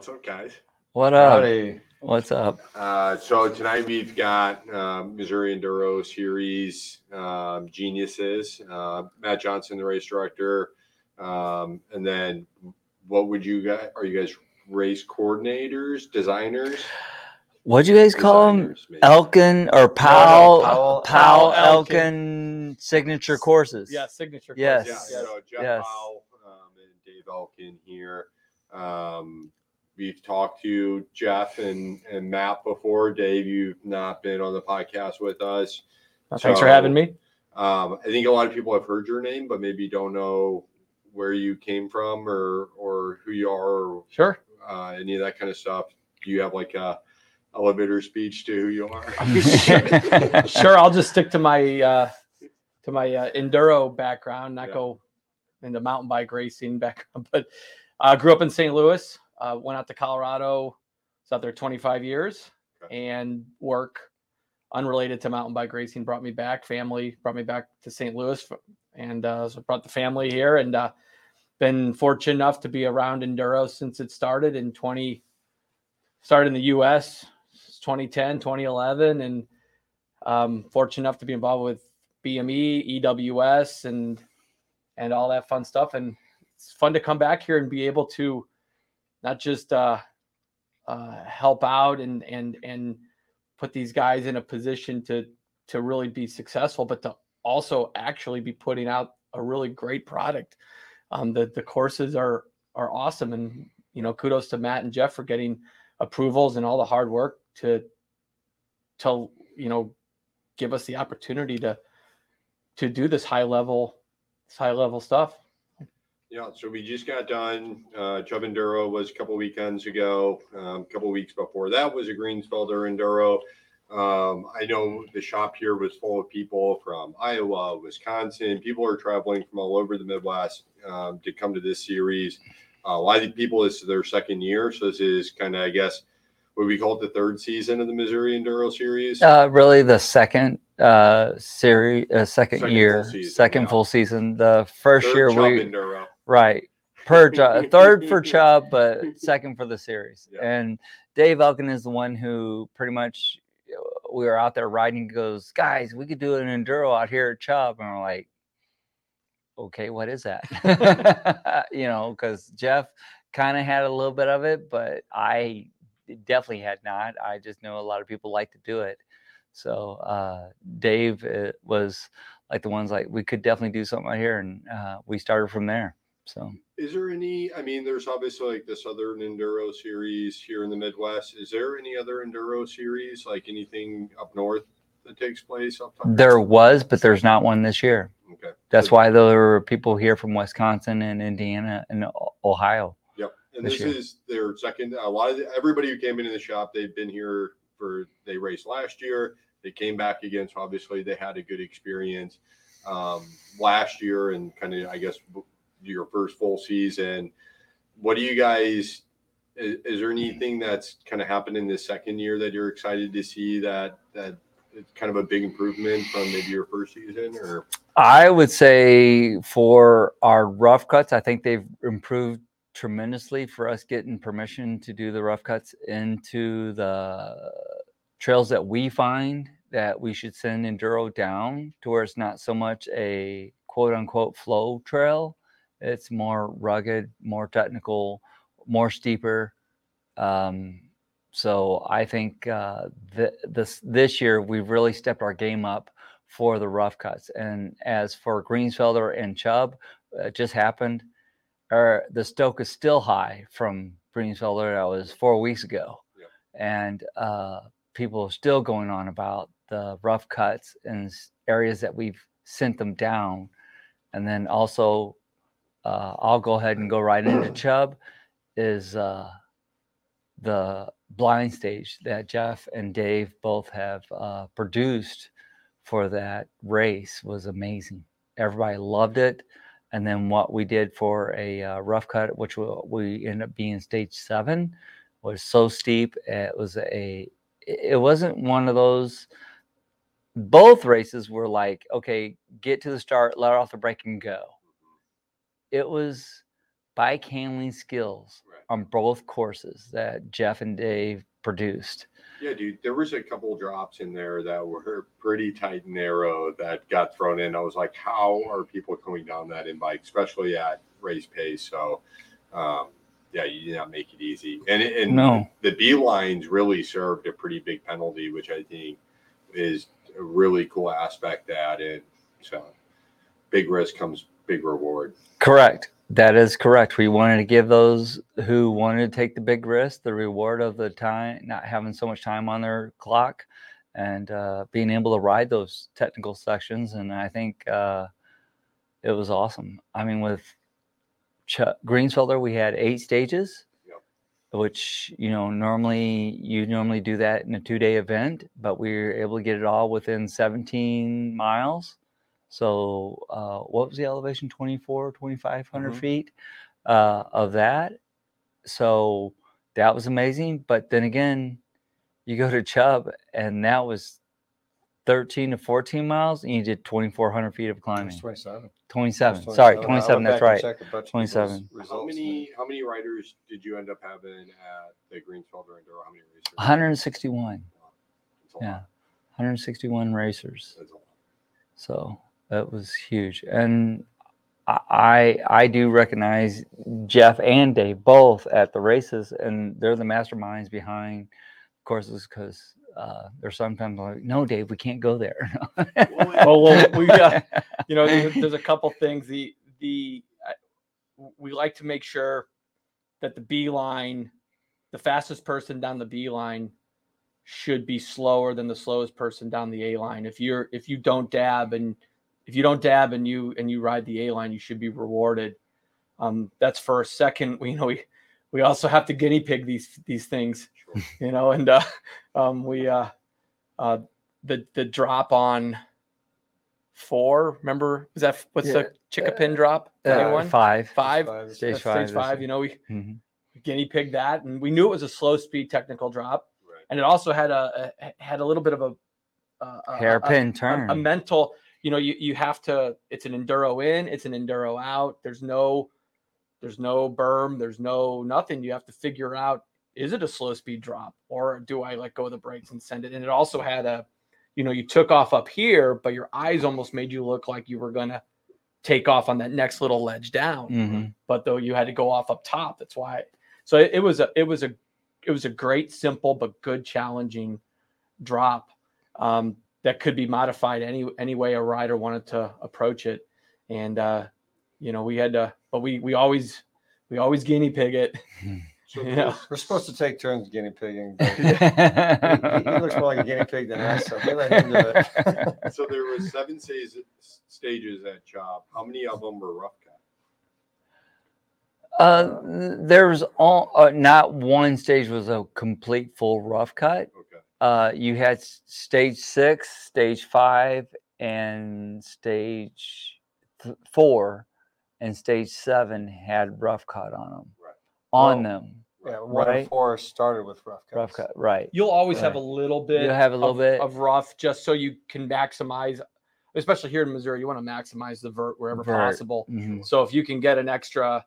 What's up, guys? What up? Howdy. What's up? Uh, so tonight we've got um, Missouri Enduro Series um, geniuses, uh, Matt Johnson, the race director, um, and then what would you guys? Are you guys race coordinators, designers? What'd you guys call him? Elkan or Powell? Powell- Powell, Powell Elkan signature courses. Yeah, signature. Yes. Yeah, course. so Jeff Yes. Powell um, and Dave Elkan here. Um, we've talked to Jeff and, and Matt before. Dave, you've not been on the podcast with us. Well, thanks for having me. Um, I think a lot of people have heard your name, but maybe don't know where you came from or or who you are or Sure. uh, any of that kind of stuff. Do you have like a elevator speech to who you are? Sure. I'll just stick to my uh, to my uh, enduro background, not Yeah. go into mountain bike racing background. But I uh, grew up in St. Louis. Uh, went out to Colorado. Was out there 25 years, Okay. and work unrelated to mountain bike racing brought me back. Family brought me back to St. Louis, and uh, so brought the family here, and uh, been fortunate enough to be around enduro since it started in 20 started in the US 2010 2011 and um fortunate enough to be involved with BME EWS and and all that fun stuff and it's fun to come back here and be able to not just uh uh help out and and and put these guys in a position to to really be successful but to also actually be putting out a really great product um, the the courses are are awesome, and you know, kudos to Matt and Jeff for getting approvals and all the hard work to to you know give us the opportunity to to do this high level this high level stuff. Yeah, so we just got done. Uh, Chubb Enduro was a couple weekends ago. Um, a couple weeks before that was a Greensfelder Enduro. Um, I know the shop here was full of people from Iowa, Wisconsin. People are traveling from all over the Midwest um, to come to this series. Uh, a lot of people, this is their second year. So this is kind of, I guess, what we call it the third season of the Missouri Enduro Series. Uh, really, the second uh, series, uh, second, Second full year, season, second yeah. full season. The first Third year Chubb we Enduro. Right per Chubb, third for Chubb, but second for the series. Yeah. And Dave Elkan is the one who pretty much uh, we were out there riding. he Goes, guys, we could do an enduro out here at Chubb, and we're like, okay, what is that? you know, because Jeff kind of had a little bit of it, but I definitely had not. I just know a lot of people like to do it. So uh, Dave uh, was like the ones like we could definitely do something out here, and uh, we started from there. So Is there any? I mean, there's obviously like the Southern Enduro Series here in the Midwest. Is there any other Enduro series, like anything up north that takes place up top? there was, but there's not one this year. Okay. That's So- why there were people here from Wisconsin and Indiana and Ohio. Yep. And this this, is their second. A lot of the, everybody who came into the shop, they've been here for. They raced last year. They came back again, so obviously they had a good experience um, last year, and kind of I guess your first full season. What do you guys? Is, is there hmm. anything that's kind of happened in this second year that you're excited to see that that it's kind of a big improvement from maybe your first season or I would say for our rough cuts, I think they've improved tremendously for us getting permission to do the rough cuts into the trails that we find that we should send enduro down to where it's not so much a quote unquote flow trail. It's more rugged, more technical, more steeper. Um, so I think uh, th- this this year we've really stepped our game up for the rough cuts. And as for Greensfelder and Chubb, uh, it just happened. Or the stoke is still high from Greensfelder. That was four weeks ago, Yep. and uh, people are still going on about the rough cuts and areas that we've sent them down. And then also, uh, I'll go ahead and go right into Chubb. Is uh, the blind stage that Jeff and Dave both have uh, produced for that race was amazing. Everybody loved it. And then what we did for a uh, rough cut, which we, we ended up being stage seven, was so steep. It was a, it wasn't one of those. Both races were like, okay, get to the start, let off the brake, and go. It was bike handling skills Right. on both courses that Jeff and Dave produced. Yeah, dude, there was a couple drops in there that were pretty tight and narrow that got thrown in. I was like, how are people coming down that in bike, especially at race pace? So, um, yeah, you did not make it easy. And, and No. the B lines really served a pretty big penalty, which I think is a really cool aspect that in. So, big risk comes big reward. Correct. That is correct. We wanted to give those who wanted to take the big risk the reward of the time, not having so much time on their clock, and uh, being able to ride those technical sections. And I think uh, it was awesome. I mean, with Ch- Greensfelder, we had eight stages, Yep. which you know normally you normally do that in a two-day event, but we were able to get it all within 17 miles. So uh, what was the elevation? 24, 2,500 Mhm. feet uh, of that. So that was amazing. But then again, you go to Chubb and that was 13 to 14 miles and you did 2,400 feet of climbing. It's 27. 27. Sorry, 27. I 27. went That's right. checked a bunch of people's 27. How many how many riders did you end up having at the Greensfelder Enduro? How many racers? 161. That's Yeah. 161 racers. That's a lot. So that was huge. And I I do recognize Jeff and Dave both at the races, and they're the masterminds behind courses because uh, they're sometimes like, no, Dave, we can't go there. well, well, we uh, you know there's, there's a couple things the the we like to make sure that the b line the fastest person down the b line should be slower than the slowest person down the a line if you're if you don't dab and if you don't dab and you and you ride the a line you should be rewarded um that's first second we you know we we also have to guinea pig these these things Sure. you know and uh um we uh uh the the drop on four remember was that what's Yeah, the chickapin drop Uh, anyone five. five Five. Stage five, stage five you know we Mhm. guinea pig that and we knew it was a slow speed technical drop Right. and it also had a, a had a little bit of a a- a- a- Hairpin a, turn. a mental you know you, you have to it's an enduro in it's an enduro out. There's no there's no berm there's no nothing. You have to figure out is it a slow speed drop or do i let go of the brakes and send it? And it also had a you know you took off up here but your eyes almost made you look like you were gonna take off on that next little ledge down. Mhm. but though you had to go off up top that's why so it, it was a it was a it was a great simple but good challenging drop. Um, that could be modified any any way a rider wanted to approach it and uh you know we had to but we we always we always guinea pig it So Yeah. there was- We're supposed to take turns guinea pigging. He, he looks more like a guinea pig than us, so we let him do it. so there was seven stages stages at Chubb. How many of them were rough cut? Uh, there's all uh, not one stage was a complete full rough cut. Okay. Uh, you had stage six, stage five, and stage th- four, and stage seven had rough cut on them. Right. On Oh, them, Yeah, one Right. and four started with rough cut. rough cut. Right. you'll always have a little bit You'll have a little of, bit. of rough just so you can maximize especially here in missouri you want to maximize the vert wherever Vert. possible Mhm. So if you can get an extra,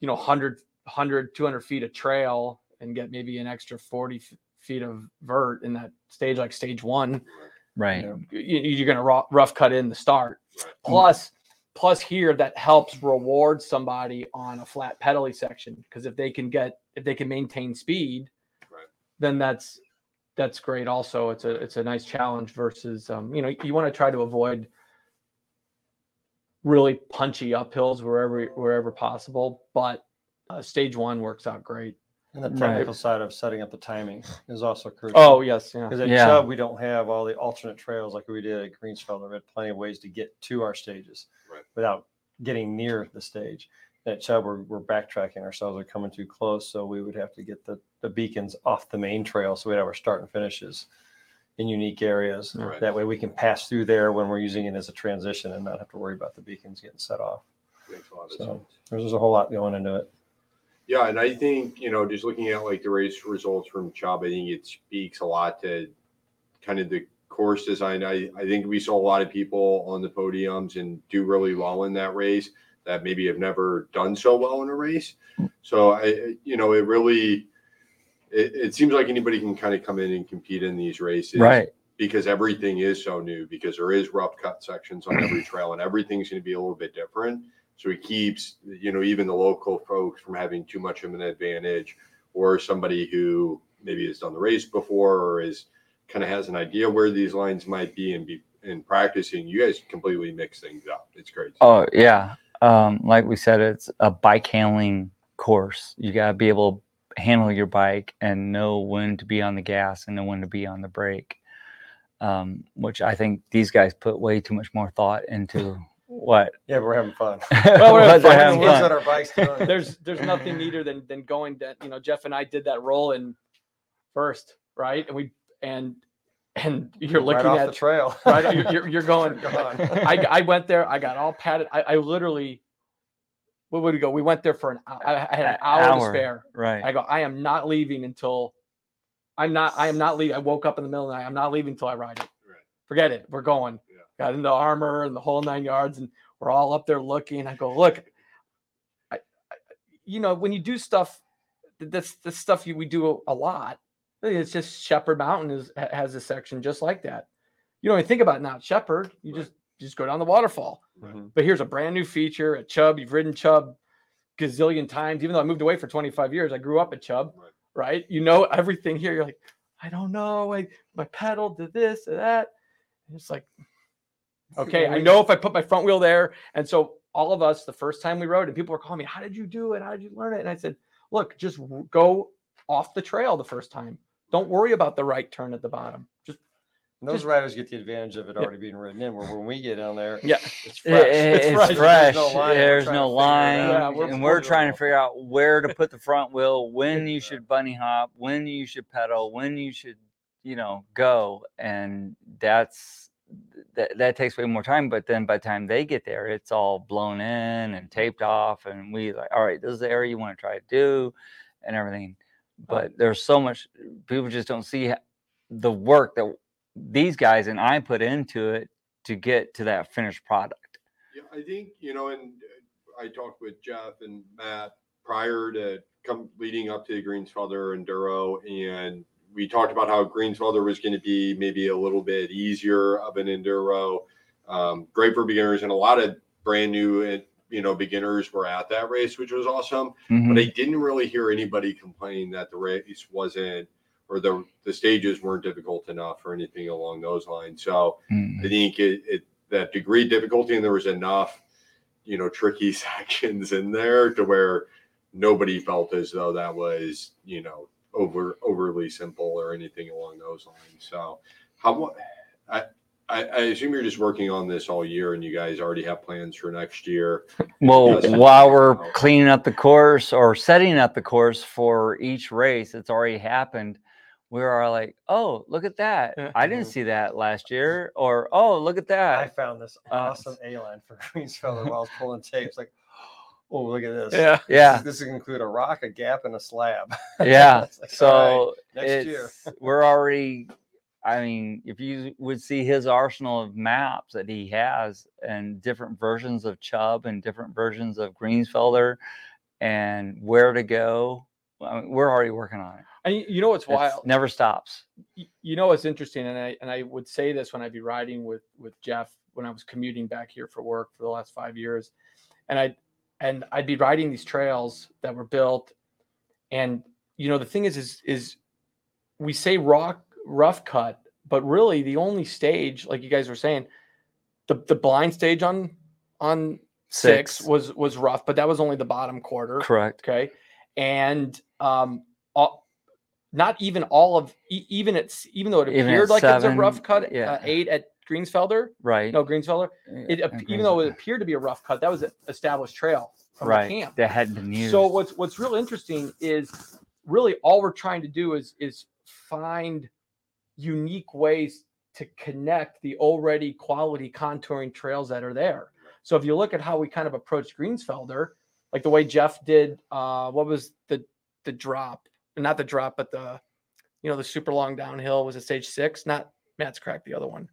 you know, 100, 100, 200 feet of trail and get maybe an extra 40 f- feet of vert in that stage, like stage one, Right. You, you're going to rough cut in the start. Plus, plus here that helps reward somebody on a flat pedally section because if they can get if they can maintain speed, Right. then that's that's great. Also, it's a it's a nice challenge versus um, you know you want to try to avoid really punchy uphills wherever wherever possible. But uh, stage one works out great. And the Right. technical side of setting up the timing is also crucial. Oh yes, yeah. Because at Yeah. Chubb, we don't have all the alternate trails like we did at Greensfelder. We had plenty of ways to get to our stages Right. without getting near the stage. At Chubb, we're, we're backtracking ourselves. We're coming too close. So we would have to get the, the beacons off the main trail. So we'd have our start and finishes in unique areas. Right. That way we can pass through there when we're using it as a transition and not have to worry about the beacons getting set off. Makes a lot of So sense. there's, there's a whole lot going into it. Yeah, and I think, you know, just looking at like the race results from Chubb, I think it speaks a lot to kind of the course design. I, I think we saw a lot of people on the podiums and do really well in that race that maybe have never done so well in a race. So I, you know, it really, it, it seems like anybody can kind of come in and compete in these races. Right. Because everything is so new, because there is rough cut sections on every trail and everything's going to be a little bit different. So he keeps, you know, even the local folks from having too much of an advantage or somebody who maybe has done the race before or is kind of has an idea where these lines might be and be in practicing. You guys completely mix things up. It's great. Oh yeah. Um, like we said, it's a bike handling course. You gotta be able to handle your bike and know when to be on the gas and know when to be on the brake. Um, which I think these guys put way too much more thought into what. Yeah, we're having fun. Well, we're having fun. having We're Looks fun. our bikes there's there's nothing neater than than going to you know Jeff and I did that roll in first, right? And we and and you're right looking off at the trail. right you're, you're, you're going I, I went there i got all padded i, I literally where would we go we went there for an hour i I had an An hour, to spare Right. i go i am not leaving until i'm not i am not leaving i woke up in the middle of the night i'm not leaving until i ride it Right. forget it we're going Yeah. Got into armor and the whole nine yards and we're all up there looking i go look I, I you know when you do stuff th- that's the stuff you we do a lot it's just shepherd mountain is has a section just like that you don't even think about not shepherd you Right. just just go down the waterfall Mhm. but here's a brand new feature at Chubb. You've ridden Chubb gazillion times. Even though I moved away for 25 years, I grew up at Chubb, Right. right? You know everything here. You're like, I don't know. I my pedal did this or that. And it's like, okay, I know if I put my front wheel there. And so all of us, the first time we rode, and people were calling me, How did you do it? How did you learn it? And I said, Look, just go off the trail the first time. Don't worry about the right turn at the bottom. Just And those Just- riders get the advantage of it Yeah. already being ridden in. Where when we get down there, yeah. it's fresh. i- It's It's, fresh. fresh. There's no line. There's no to figure it line. Yeah, we're and we're trying to figure out where to put the front wheel, when you should bunny hop, when you should pedal, when you should, you know, go, and that's that that takes way more time. But then by the time they get there, it's all blown in and taped off, and we like, all right, this is the area you want to try to do, and everything. But there's so much people just don't see the work that these guys and I put into it to get to that finished product. Yeah, I think, you know, and uh, I talked with Jeff and Matt prior to come leading up to the Greensfelder Enduro, and we talked about how Greensfelder was going to be maybe a little bit easier of an enduro, um, great for beginners, and a lot of brand new and you know beginners were at that race, which was awesome. Mhm. But I didn't really hear anybody complain that the race wasn't or the the stages weren't difficult enough or anything along those lines. So Mhm. I think it, it that degree of difficulty and there was enough, you know, tricky sections in there to where nobody felt as though that was, you know, over overly simple or anything along those lines. So how what I I, I assume you're just working on this all year and you guys already have plans for next year. Well, while we're Oh. cleaning up the course or setting up the course for each race it's already happened, we are like, oh, look at that. I didn't see that last year. Or, oh, look at that! I found this uh, awesome A line for Greensfelder while I was pulling tapes. Like, oh, look at this. Yeah. Yeah. is- This, is include a rock, a gap, and a slab. Yeah. Like, So right, next year. we're already, I mean, if you would see his arsenal of maps that he has and different versions of Chubb and different versions of Greensfelder and where to go, I mean, we're already working on it. And you- you know what's It's wild? never stops. you know what's interesting and i and i would say this when i'd be riding with with jeff when i was commuting back here for work for the last five years and i and i'd be riding these trails that were built and you know the thing is is is we say rock rough cut but really the only stage like you guys were saying the the blind stage on on six, Six. was was rough but that was only the bottom quarter Correct. okay and um all, not even all of e- even it's even though it appeared like it's a rough cut yeah. uh, eight at greensfelder Right. no greensfelder it ap- and even though it appeared to be a rough cut that was an established trail from right. the camp That hadn't been used. so what's what's real interesting is really all we're trying to do is is find unique ways to connect the already quality contouring trails that are there. So if you look at how we kind of approached Greensfelder, like the way Jeff did, uh, what was the the drop? Not the drop, but the you know the super long downhill was it stage six? Not Matt's cracked the other one.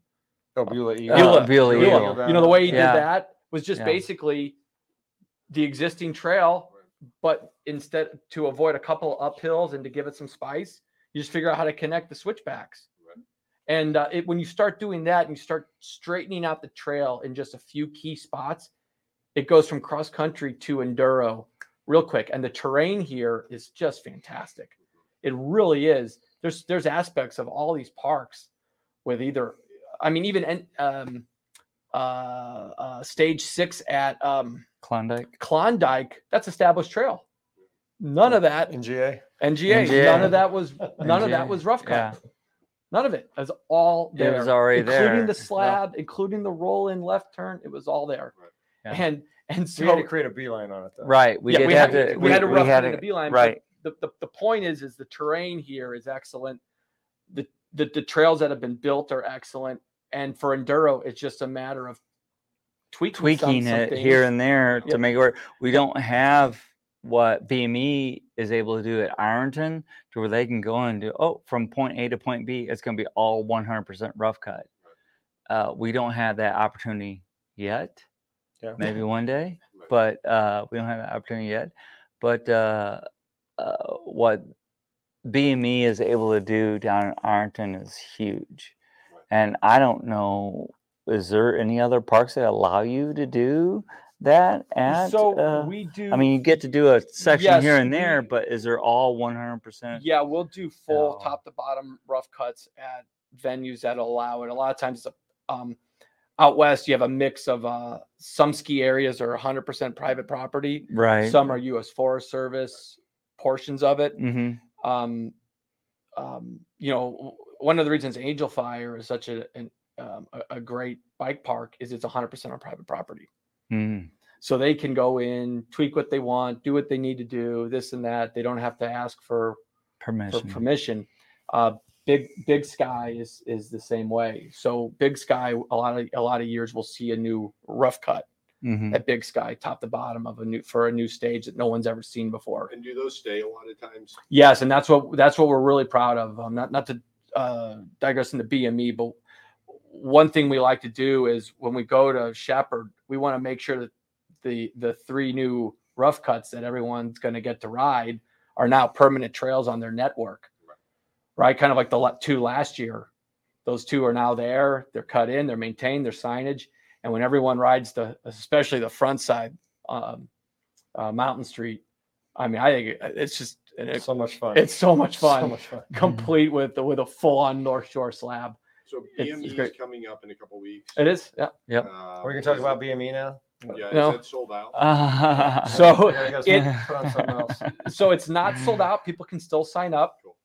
Oh, Beulah Eagle. Beulah, Beulah Beulah. Eagle. You know the way he Yeah. did that was just Yeah. basically the existing trail, but instead to avoid a couple of uphills and to give it some spice, you just figure out how to connect the switchbacks. Right. And uh, it, when you start doing that and you start straightening out the trail in just a few key spots, it goes from cross country to enduro real quick. And the terrain here is just fantastic. It really is. There's there's aspects of all these parks with either, I mean, even en- um, uh, uh, stage six at um, Klondike. Klondike, that's established trail. None of that NGA. NGA, NGA. none of that was none of that was rough cut. yeah. None of it. It was all It was already including there. Including the slab, including the roll in left turn. It was all there. Right. Yeah. And and So we had to create a beeline on it though. Right. We yeah, we had to. to, we, had to rough had it in to- a beeline. Right. The, the the point is is the terrain here is excellent. The, the the trails that have been built are excellent. And for enduro, it's just a matter of tweaking, tweaking some it things. here and there Yep. to make it work. We don't have what BME is able to do at Ironton to where they can go and do, oh, from point A to point B, it's going to be all 100% rough cut. Uh, we don't have that opportunity yet. Yeah. Maybe one day, but uh, we don't have that opportunity yet. But uh, uh, what BME is able to do down in Ironton is huge. And I don't know, is there any other parks that allow you to do that at? so uh, we do I mean, you get to do a section here and there, we- but is there all 100%? Yeah, we'll do full Oh. top to bottom rough cuts at venues that allow it. A lot of times, it's a, um, out west, you have a mix of uh, some ski areas are 100% private property. Right. Some are U.S. Forest Service portions of it. hmm Um, um, you know, one of the reasons Angel Fire is such a an, um, a, a great bike park is it's 100% on private property hmm so they can go in, tweak what they want, do what they need to do, this and that. They don't have to ask for for Permission. permission. Uh, big Big Sky is is the same way. So Big Sky, a lot of a lot of years we'll see a new rough cut hmm at Big Sky, top to bottom of a new for a new stage that no one's ever seen before. And do those stay a lot of times? Yes, and that's what that's what we're really proud of. Um, not not to uh, digress into BME, but one thing we like to do is when we go to Shepherd, we want to make sure that the the three new rough cuts that everyone's going to get to ride are now permanent trails on their network, Right. right? Kind of like the two last year. Those two are now there. They're cut in. They're maintained. Their signage. And when everyone rides the, especially the front side, um, uh, Mountain Street, I mean, I think it's just it's, So much fun. it's so much fun, So much fun. complete with with a full on North Shore slab. So It's- it's BME is coming up in a couple weeks. It is, yeah. Yeah. Uh, We're gonna talk about it- BME now. Yeah, No. is sold out? Uh, So We gotta go it- put on something else. so it's not sold out. People can still sign up. Cool.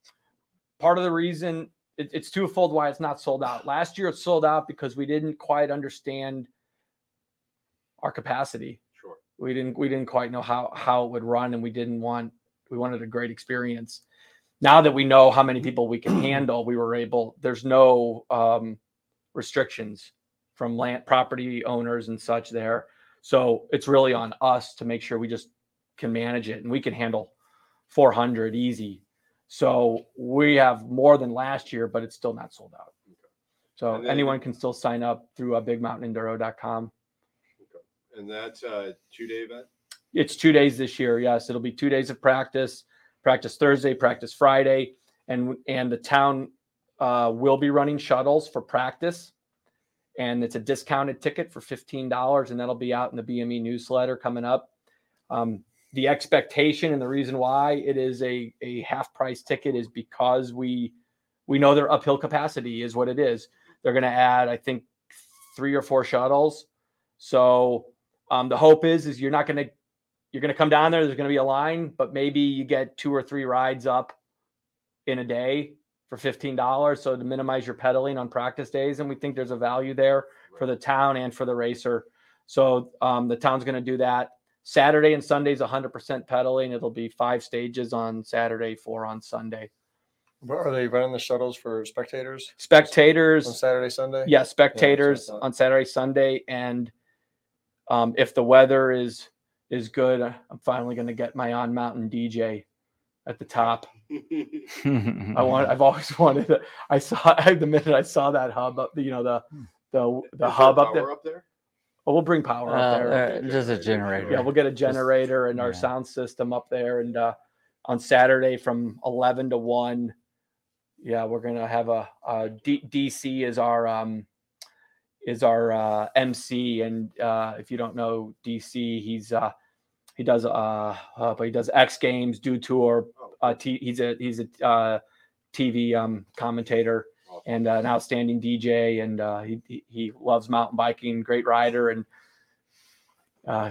Part of the reason it, it's twofold why it's not sold out. Last year it sold out because we didn't quite understand our capacity. Sure. We didn't we didn't quite know how how it would run, and we didn't want we wanted a great experience. Now that we know how many people we can handle, we were able. There's no um, restrictions from land property owners and such there. So it's really on us to make sure we just can manage it and we can handle 400 easy. So we have more than last year, but it's still not sold out. So then- anyone can still sign up through uh, bigmountainenduro.com. And that's a two day event? It's two days this year. Yes, it'll be two days of practice. Practice Thursday, practice Friday, and and the town uh, will be running shuttles for practice, and it's a discounted ticket for fifteen dollars, and that'll be out in the BME newsletter coming up. Um, the expectation and the reason why it is a a half price ticket is because we we know their uphill capacity is what it is. They're going to add, I think, three or four shuttles. So um, the hope is is you're not going to you're going to come down there. There's going to be a line, but maybe you get two or three rides up in a day for fifteen dollars. So to minimize your pedaling on practice days, and we think there's a value there for the town and for the racer. So um, the town's going to do that. Saturday and Sunday's 100% pedaling. It'll be five stages on Saturday, four on Sunday. Are they running the shuttles for spectators Spectators on Saturday, Sunday? yeah, spectators thought. on Saturday, Sunday, and um, if the weather is is good, I'm finally going to get my on mountain DJ at the top. I want. I've always wanted. To, I saw the minute I saw that hub up. You know the the the Is there hub up there. up there? Oh, we'll bring power Uh, up there. uh, just a generator. Yeah, we'll get a generator and our yeah. sound system up there. And uh, on Saturday from 11 to 1, yeah, we're gonna have a, a D- DC is our um, is our uh, MC. And uh, if you don't know DC, he's uh, he does uh, uh but he does X Games, Dew Tour. Oh, Uh, t- he's a he's a uh, TV um, commentator awesome. And uh, an outstanding DJ, and uh, he, he he loves mountain biking, great rider, and uh,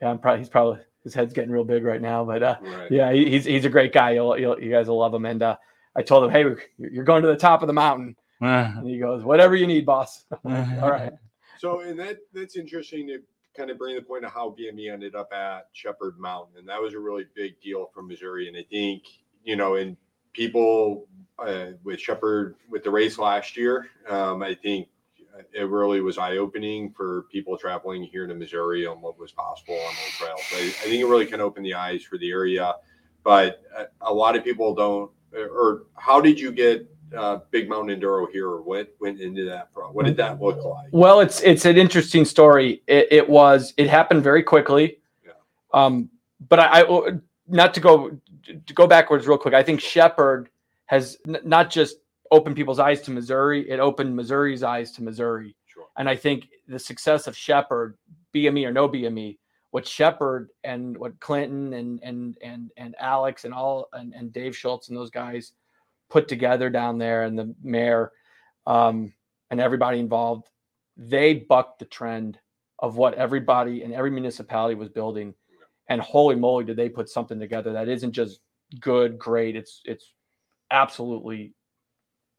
yeah, I'm probably he's probably his head's getting real big right now, but uh, Right. yeah, he, he's he's a great guy. You'll, you'll you guys will love him. And uh, I told him, hey, you're you're going to the top of the mountain, and he goes, whatever you need, boss. All right. So, and that that's interesting to kind of bring the point of how BME ended up at Shepherd Mountain, and that was a really big deal from Missouri. And I think you know, and people uh, with Shepherd with the race last year, um, I think it really was eye opening for people traveling here to Missouri on what was possible on those trails. I, I think it really kind of opened the eyes for the area, but a, a lot of people don't. Or how did you get uh, Big Mountain Enduro here? Or what went into that? Pro- What did that look like? Well, it's it's an interesting story. It, it was it happened very quickly. Yeah. Um, but I, I not to go to go backwards real quick. I think Shepherd has n- not just opened people's eyes to Missouri; it opened Missouri's eyes to Missouri. Sure. And I think the success of Shepherd, BME or no BME, what Shepherd and what Clinton and and and and Alex and all and, and Dave Schultz and those guys put together down there and the mayor um, and everybody involved, they bucked the trend of what everybody in every municipality was building. And holy moly, did they put something together that isn't just good, great. It's it's absolutely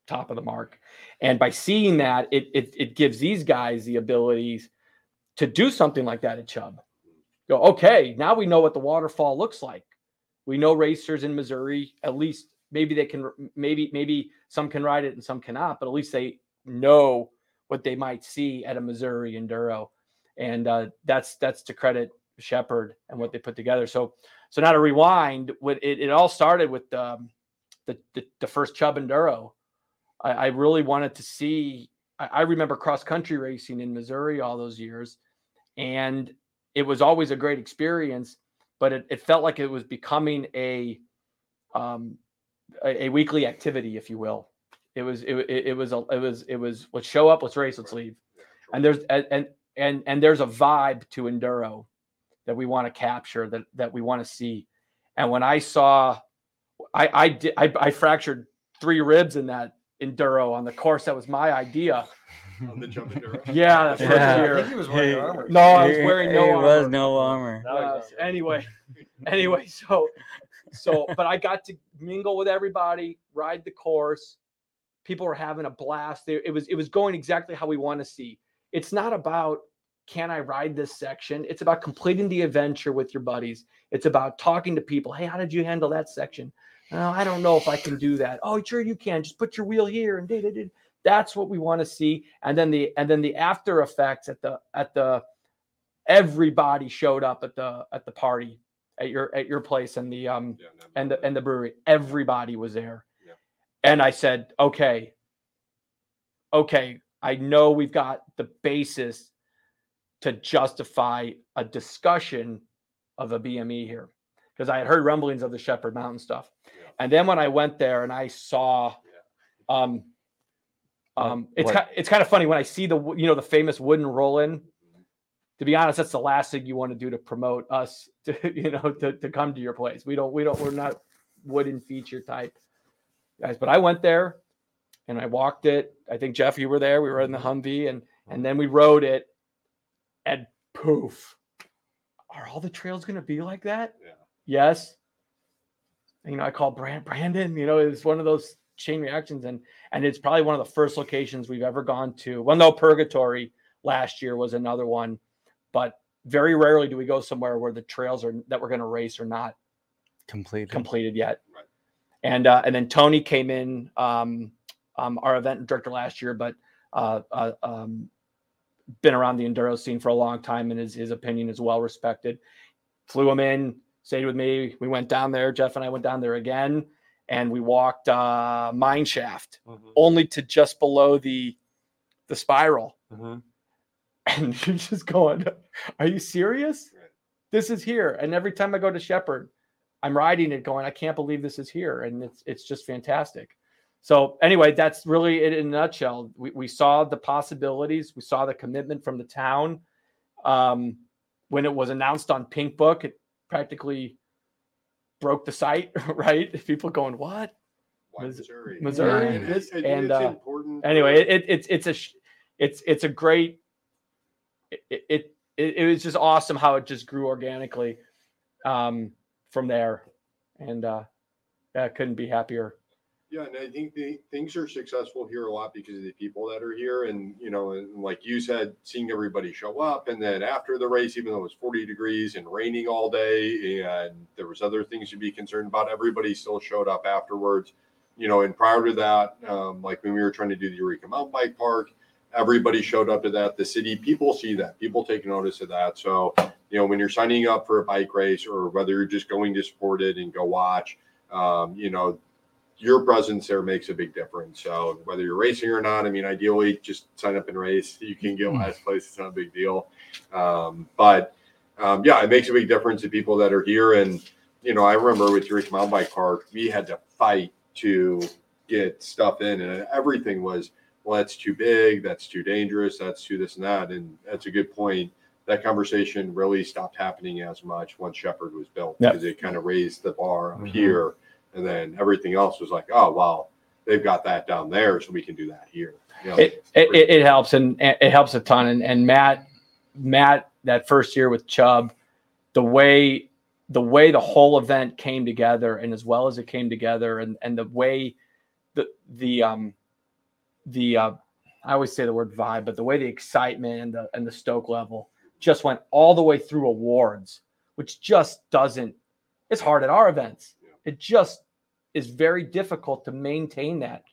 top of the mark. And by seeing that, it it, it gives these guys the abilities to do something like that at Chubb. Go, okay, now we know what the waterfall looks like. We know racers in Missouri, at least maybe they can maybe maybe some can ride it and some cannot, but at least they know what they might see at a Missouri enduro. And uh, that's that's to credit Shepherd and what they put together. So so now to rewind, what it, it all started with um, the, the the first Chubb enduro. I, I really wanted to see. I, I remember cross country racing in Missouri all those years, and it was always a great experience. But it, it felt like it was becoming a um, a, a weekly activity, if you will. It was it, it, was a, it was it was let's show up, let's race, let's leave. And there's and and, and there's a vibe to enduro that we want to capture that that we want to see. And when I saw, I I did I, I fractured three ribs in that enduro on the course that was my idea. on the Chubb Enduro. Yeah, that first Yeah. I think he was wearing Hey, armor. No, I was wearing no it was armor. no armor. Uh, anyway, anyway, so so but I got to mingle with everybody, ride the course. People were having a blast. It was it was going exactly how we want to see. It's not about can I ride this section? It's about completing the adventure with your buddies. It's about talking to people. Hey, how did you handle that section? Oh, I don't know if I can do that. Oh, sure you can. Just put your wheel here and did it. That's what we want to see. And then the and then the after effects at the at the everybody showed up at the at the party at your at your place and the um Yeah, no, and the and the brewery. Everybody was there. Yeah. And I said, okay, okay, I know we've got the basis to justify a discussion of a BME here. Because I had heard rumblings of the Shepherd Mountain stuff. Yeah. And then when I went there and I saw um um it's kind it's kind of funny when I see the you know the famous wooden roll in to be honest, that's the last thing you want to do to promote us to you know to, to come to your place. We don't we don't we're not wooden feature type guys. But I went there and I walked it. I think Jeff, you were there. We were in the Humvee and and then we rode it and poof. Are all the trails gonna be like that? Yeah. Yes. You know, I call Brand Brandon, you know, it's one of those chain reactions and and it's probably one of the first locations we've ever gone to. Well, no, Purgatory last year was another one, but very rarely do we go somewhere where the trails are that we're going to race are not Completed. completed yet. Right. And uh, and then Tony came in, um, um, our event director last year, but uh, uh, um, been around the enduro scene for a long time, and his his opinion is well respected. Flew him in, stayed with me. We went down there. Jeff and I went down there again, and we walked uh, mine shaft Mhm, only to just below the the spiral. mhm. and you're just going, "Are you serious? This is here." And every time I go to Shepherd, I'm riding it, going, "I can't believe this is here," and it's it's just fantastic. So anyway, that's really it in a nutshell. We we saw the possibilities, we saw the commitment from the town. Um, when it was announced on Pinkbike, it practically broke the site, right? People going, "What?" Why Missouri? Missouri, And I- this- I and, it's uh, important anyway, it, it, it's it's a it's it's a great. It, it it it was just awesome how it just grew organically, um, from there, and uh, I couldn't be happier. Yeah, and I think the things are successful here a lot because of the people that are here, and you know, and like you said, seeing everybody show up, and then after the race, even though it was forty degrees and raining all day, and there was other things to be concerned about, everybody still showed up afterwards. You know, and prior to that, um, like when we were trying to do the Eureka Mountain Bike Park, everybody showed up to that. The city people see that, people take notice of that. So, you know, when you're signing up for a bike race, or whether you're just going to support it and go watch, um, you know, your presence there makes a big difference. So whether you're racing or not, I mean, ideally just sign up and race. You can get last place. It's not a big deal. Um, but um, yeah, it makes a big difference to people that are here. And, you know, I remember with Eureka Mountain Bike Park, we had to fight to get stuff in and everything was, well, that's too big. That's too dangerous. That's too this and that. And that's a good point. That conversation really stopped happening as much once Shepherd was built Yeah. because it kind of raised the bar up Mhm. here and then everything else was like, oh well, they've got that down there, so we can do that here. You know, It it, it, it helps and and it helps a ton. And and Matt Matt that first year with Chubb, the way the way the whole event came together and as well as it came together and and the way the the um the uh I always say the word vibe, but the way the excitement and the and the stoke level just went all the way through awards, which just doesn't it's hard at our events. It just is very difficult to maintain that.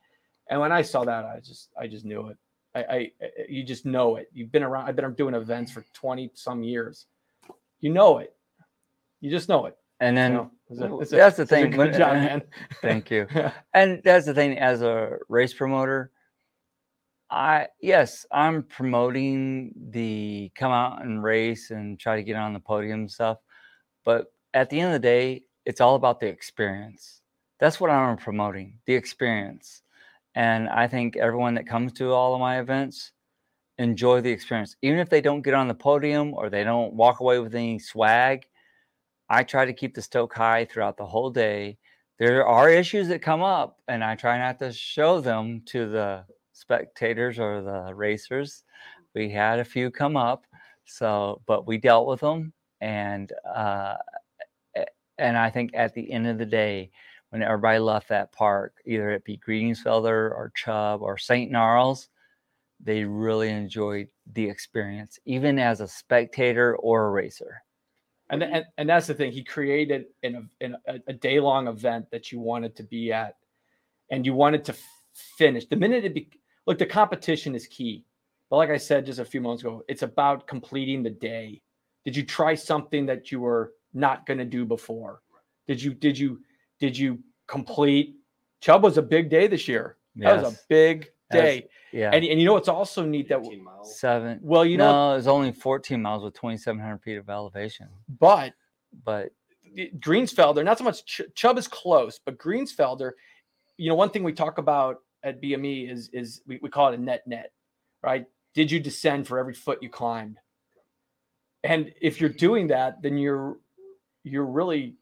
And when I saw that, I just I just knew it. I, I you just know it. You've been around. I've been doing events for twenty some years. You know it. You just know it. And you then know? It's a- it's a- that's the a thing, Good job, man. thank you. And that's the thing as a race promoter, I yes, I'm promoting the come out and race and try to get on the podium stuff. But at the end of the day, it's all about the experience. That's what I'm promoting, the experience. And I think everyone that comes to all of my events enjoy the experience. Even if they don't get on the podium or they don't walk away with any swag, I try to keep the stoke high throughout the whole day there are issues that come up and i try not to show them to the spectators or the racers we had a few come up so but we dealt with them and uh and i think at the end of the day when everybody left that park either it be greensfelder or chubb or st gnarls they really enjoyed the experience even as a spectator or a racer And, and and that's the thing. He created in a a, day long event that you wanted to be at, and you wanted to finish. The minute it be look, the competition is key. But like I said just a few moments ago, it's about completing the day. Did you try something that you were not going to do before? Did you did you did you complete? Chubb was a big day this year. That was a big That was- day. yeah And and you know what's also neat that 18 miles. seven well you know no, it's only 14 miles with 2,700 feet of elevation. but But Greensfelder, not so much Ch- Chubb is close, but Greensfelder, you know, one thing we talk about at BME is is we, we call it a net net, right? Did you descend for every foot you climbed? And if you're doing that, then you're you're really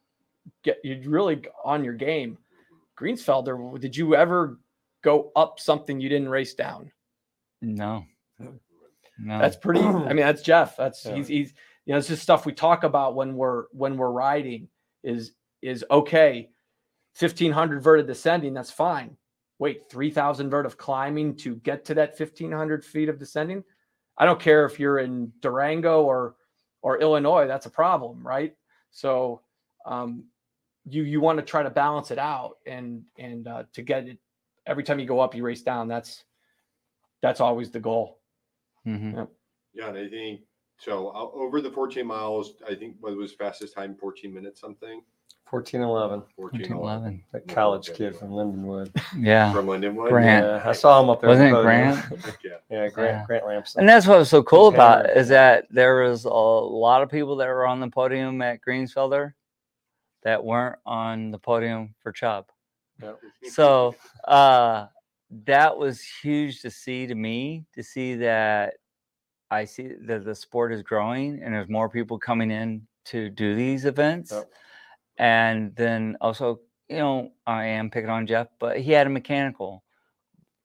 get you're really on your game. Greensfelder, did you ever go up something you didn't race down? no, no. That's pretty. I mean, that's Jeff. That's Yeah. he's he's you know, it's just stuff we talk about when we're when we're riding. Is is okay. Fifteen hundred vert of descending, that's fine. Wait, three thousand vert of climbing to get to that fifteen hundred feet of descending. I don't care if you're in Durango or or Illinois. That's a problem, right? So um, you you want to try to balance it out and and uh, to get it every time you go up, you race down. That's that's always the goal. Mhm. Yeah, and I think so. uh, Over the 14 miles, I think what was fastest time 14 minutes something. Fourteen eleven, Fourteen eleven 1411. that college kid from Lindenwood. Yeah. From Lindenwood. Grant. Yeah, I saw him up there. at Wasn't it. Grant? Yeah. Yeah, Grant, Yeah. Grant Lamson. And that's what was so cool Okay. about it, is that there was a lot of people that were on the podium at Greensfelder that weren't on the podium for Chubb. So uh, that was huge to see to me to see that I see that the sport is growing and there's more people coming in to do these events. Yep. And then also, you know, I am picking on Jeff, but he had a mechanical.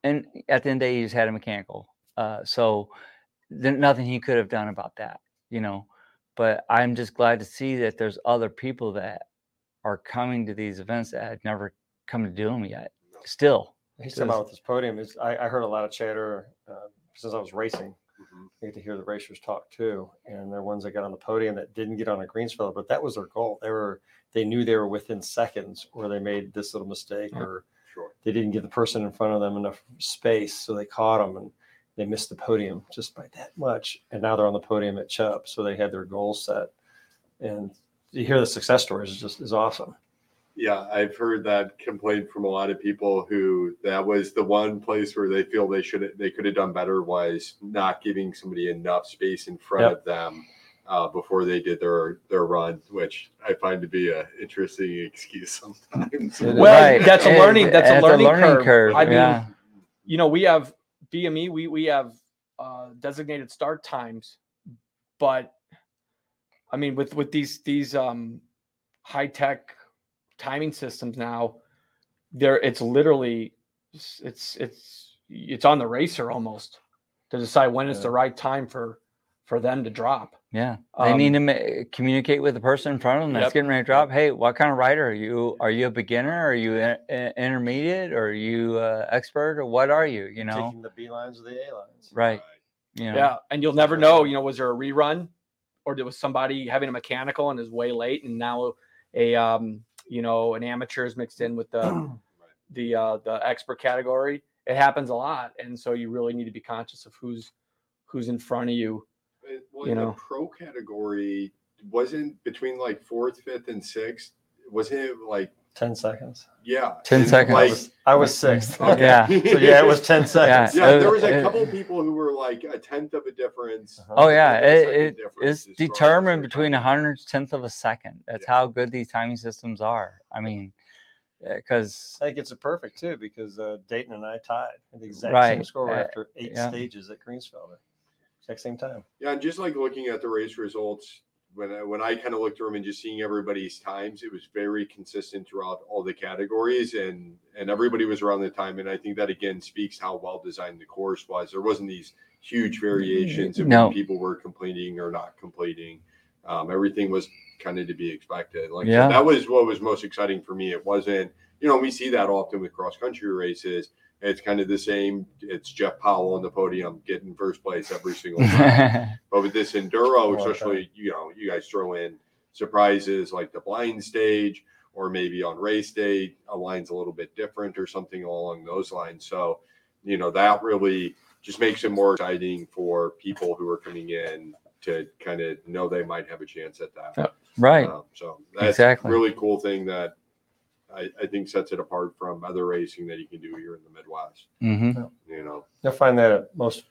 And at the end of the day, he just had a mechanical. Uh, so there's nothing he could have done about that, you know. But I'm just glad to see that there's other people that are coming to these events that had never come to do them yet. Still, He's talking about with this podium is I, I heard a lot of chatter uh, since I was racing. Mhm. I get to hear the racers talk too, and there are ones that got on the podium that didn't get on a Greensfelder, but that was their goal. They were they knew they were within seconds, or they made this little mistake, Yeah. or Sure. they didn't give the person in front of them enough space, so they caught them and they missed the podium just by that much. And now they're on the podium at Chubb, so they had their goal set. And you hear the success stories is just is awesome. Yeah, I've heard that complaint from a lot of people who that was the one place where they feel they should they could have done better was not giving somebody enough space in front Yep. of them uh, before they did their their run, which I find to be an interesting excuse sometimes. It is. Well, that's a learning- that's a it's learning curve. I mean, yeah. you know, we have BME, we we have uh, designated start times, but I mean, with with these these um, high tech timing systems now, there it's literally it's it's it's it's on the racer almost to decide when it's the right time for for them to drop. Yeah, they need Um, to ma- communicate with the person in front of them that's Yep. getting ready to drop. Hey, what kind of rider are you? Are you a beginner? Are you a- a- intermediate? Or are you uh, expert? Or what are you? You know, taking the B lines or the A lines. right? You know, Yeah, and you'll never know. You know, was there a rerun, or there was somebody having a mechanical and is way late, and now a um, you know, an amateur is mixed in with the the uh, the expert category. It happens a lot, and so you really need to be conscious of who's who's in front of you. It- Well, you in know. the pro category wasn't between like fourth, fifth, and sixth. Wasn't it like Ten seconds. yeah, 10 and, seconds. I Like, was, I was sixth. Okay. Yeah. So yeah, it was ten seconds. yeah, Uh, there was a uh, couple people who were like a tenth of a difference. Uh-huh. Oh yeah, One second it, it difference is as far as determined their between a timing. hundredth tenth of a second. That's Yeah. how good these timing systems are. I mean, because I think it's a perfect too because uh, Dayton and I tied at the exact same Right, score uh, after eight yeah. stages at Greensfelder. Exact same time. Yeah, and just like looking at the race results, when I, when I kind of looked through them and just seeing everybody's times, it was very consistent throughout all the categories, and and everybody was around the time. And I think that again speaks how well designed the course was. There wasn't these huge variations of No. when people were completing or not completing. Um, everything was kind of to be expected. Like Yeah. that was what was most exciting for me. It wasn't, you know, we see that often with cross country races. It's kind of the same. It's Jeff Powell on the podium getting first place every single time. But with this enduro, especially you know, you guys throw in surprises like the blind stage, or maybe on race day, a line's a little bit different or something along those lines. So, you know, that really just makes it more exciting for people who are coming in to kind of know they might have a chance at that. Right. Um, so that's Exactly. a really cool thing that I, I think sets it apart from other racing that you can do here in the Midwest. hmm You know, You'll find that at most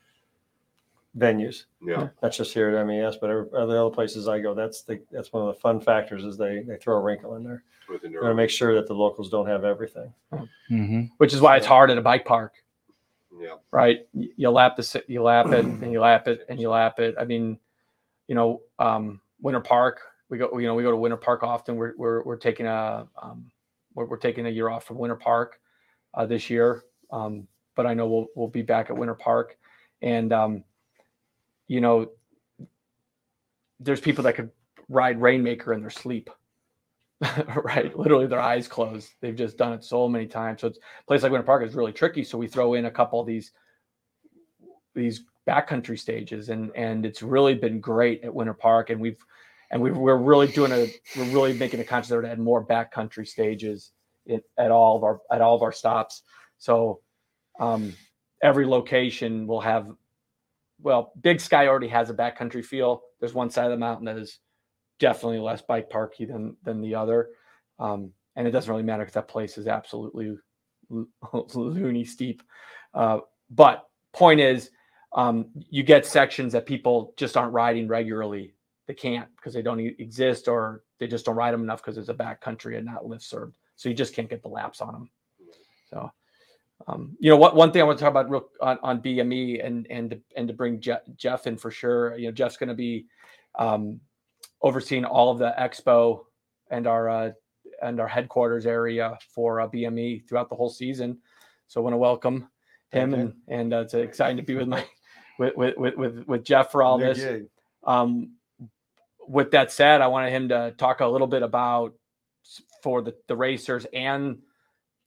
venues, yeah, not just here at MES, but every, other other places I go. That's the that's one of the fun factors is they they throw a wrinkle in there. with They're gonna make sure that the locals don't have everything. hmm Which is why it's hard at a bike park. Yeah, right? You lap the si- you lap it and you lap it and you lap it. I mean, you know, um, Winter Park. We go, you know, we go to Winter Park often. We're we're, we're taking a um, we're, we're taking a year off from Winter Park uh, this year, um, but I know we'll we'll be back at Winter Park, and um, you know, there's people that could ride Rainmaker in their sleep. right, literally their eyes closed. They've just done it so many times. So it's a place like Winter Park is really tricky. So we throw in a couple of these these backcountry stages, and and it's really been great at Winter Park. And we've and we we're really doing a we're really making a conscious effort to add more backcountry stages in, at all of our at all of our stops. So um, every location will have well, Big Sky already has a backcountry feel. There's one side of the mountain that is definitely less bike parky than than the other. Um, and it doesn't really matter because that place is absolutely lo- loony steep. Uh, but point is, um, you get sections that people just aren't riding regularly. They can't because they don't exist or they just don't ride them enough because it's a back country and not lift served. So you just can't get the laps on them. So, um, you know, what one thing I want to talk about real, on, on BME and and to, and to bring Jeff, Jeff in for sure. You know, Jeff's going to be um, overseeing all of the expo and our uh, and our headquarters area for uh, BME throughout the whole season. So I want to welcome him and and uh, it's exciting to be with my with with with with, Jeff for all Good this. Um, with that said, I wanted him to talk a little bit about for the, the racers and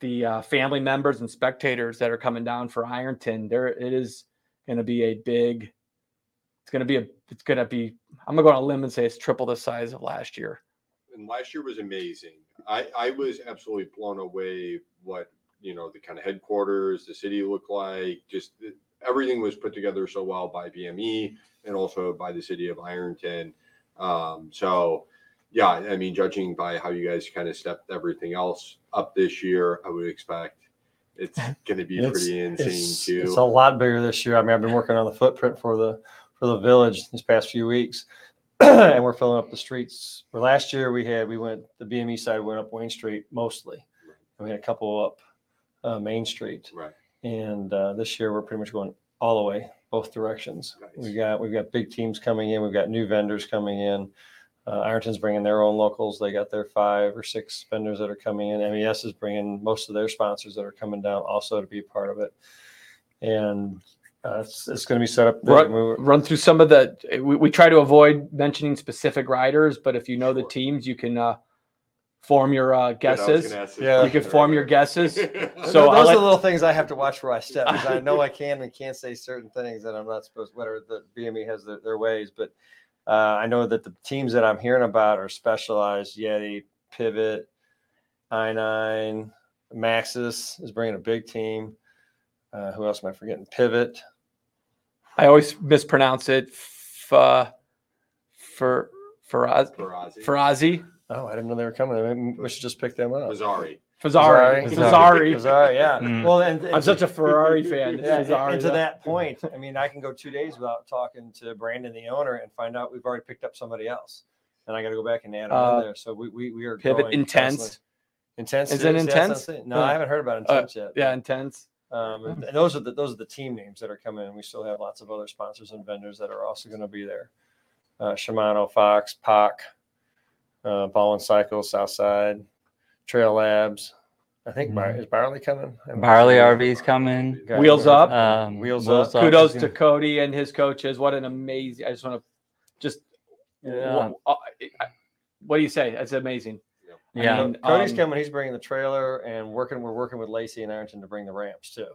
the uh, family members and spectators that are coming down for Ironton. There, it is going to be a big. It's going to be a. It's going to be. I'm going to go on a limb and say it's triple the size of last year. and last year was amazing. I, I was absolutely blown away what you know the kind of headquarters, the city looked like. Just everything was put together so well by BME and also by the city of Ironton. Um, so yeah, I mean, judging by how you guys kind of stepped everything else up this year, I would expect it's going to be pretty insane it's, too. It's a lot bigger this year. I mean, I've been working on the footprint for the for the village this past few weeks, and we're filling up the streets. For last year, we had we went the BME side went up Wayne Street mostly, and we had a couple up uh, Main Street. right. And uh, this year, we're pretty much going all the way both directions. Nice. We got we've got big teams coming in. We've got new vendors coming in. Uh, Ironton's bringing their own locals. They got their five or six vendors that are coming in. MES is bringing most of their sponsors that are coming down also to be a part of it. And uh, it's, it's going to be set up. Right. we're- Run through some of the. We, we try to avoid mentioning specific riders, but if you know the teams, you can uh, form your uh, Good, I was guesses. gonna ask this Yeah. You can form your guesses. So So I'll those let- are the little things I have to watch where I step because I know I can and can't say certain things that I'm not supposed. Whatever the BME has their, their ways, but uh, I know that the teams that I'm hearing about are specialized. Yeti, Pivot, I nine, Maxxis is bringing a big team. Uh, who else am I forgetting? Pivot. I always mispronounce it. F- uh, for for For Ozzy. Farazi, Oh, I didn't know they were coming. Maybe we should just pick them up. Mazzari. Fazari, Fazzari. Fazari. Yeah. Mm. Well, and, I'm such a Ferrari fan. Yeah, and- Fazari, and to yeah. that point, I mean, I can go two days without talking to Brandon, the owner, and find out we've already picked up somebody else, and I got to go back and add them Uh, in there. So we we, we are Pivot growing intense. constantly. Intense Is it yeah, that's what I'm Intense? No, Uh, I haven't heard about intense yet. Yeah, intense. Um, and and those are the those are the team names that are coming in. We still have lots of other sponsors and vendors that are also going to be there. Uh, Shimano, Fox, POC, uh, Ball and Cycle, Southside, Trail Labs. I think Bar- Mhm. is Barley coming? I'm Barley sure. RV's coming. Got- Wheels up. Um, Wheels Wheels Up. Kudos to Cody and his coaches. What an amazing! I just want to just. Yeah. wh- uh, what do you say? That's amazing. I Yeah. mean, Cody's um, coming. He's bringing the trailer and working. We're working with Lacey and Ironton to bring the ramps too,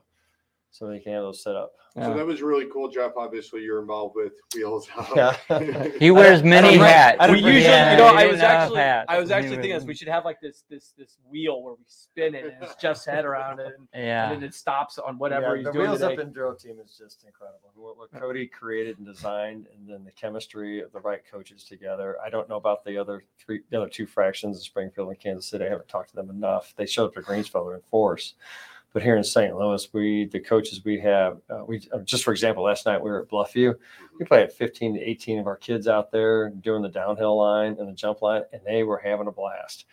so they can have those set up. So that was really cool, Jeff. Obviously, you're involved with Wheels Up. Yeah. He wears many I hats. we usually, Yeah, you know, I was actually, hats. I was actually thinking this. We should have like this, this, this wheel where we spin it and it's Jeff's head around it, and, Yeah. and then it stops on whatever Yeah, he's the doing Wheels today. Up Enduro team is just incredible. What, what Cody created and designed, and then the chemistry of the right coaches together. I don't know about the other three, the other two fractions in Springfield and Kansas City. I haven't talked to them enough. They showed up to Greensfelder in force, but here in St. Louis, we the coaches we have, uh, we uh, just for example, last night we were at Bluffview. We probably had 15 to 18 of our kids out there doing the downhill line and the jump line, and they were having a blast.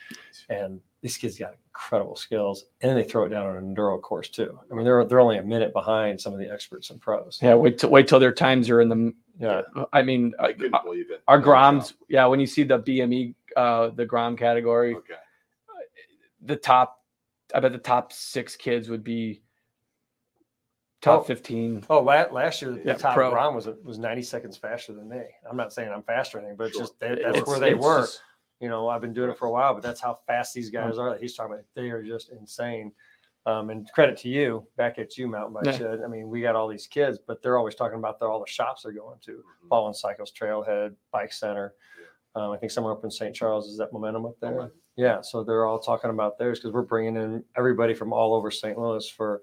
And these kids got incredible skills, and then they throw it down on an enduro course too. I mean, they're they're only a minute behind some of the experts and pros. yeah, wait till wait till their times are in the. Yeah, I mean, I uh, couldn't believe it. our Groms, yeah. When you see the BME, uh, the Grom category, Okay. the top, I bet the top six kids would be top Oh. fifteen. Oh, la- last year the Yeah, top pro. Grom was was 90 seconds faster than me. I'm not saying I'm faster or anything, but it's Sure. just that, that's It's- where they were. just- you know, I've been doing it for a while, but that's how fast these guys are. That he's talking about. They are just insane. Um, and credit to you, back at you, Mountain Bike Yeah. Shed. I mean, we got all these kids, but they're always talking about the, all the shops they're going to. Mhm. Ball and Cycles, Trailhead, Bike Center. Um, I think somewhere up in St. Charles is that Momentum up there. Momentum. Yeah, so they're all talking about theirs because we're bringing in everybody from all over St. Louis for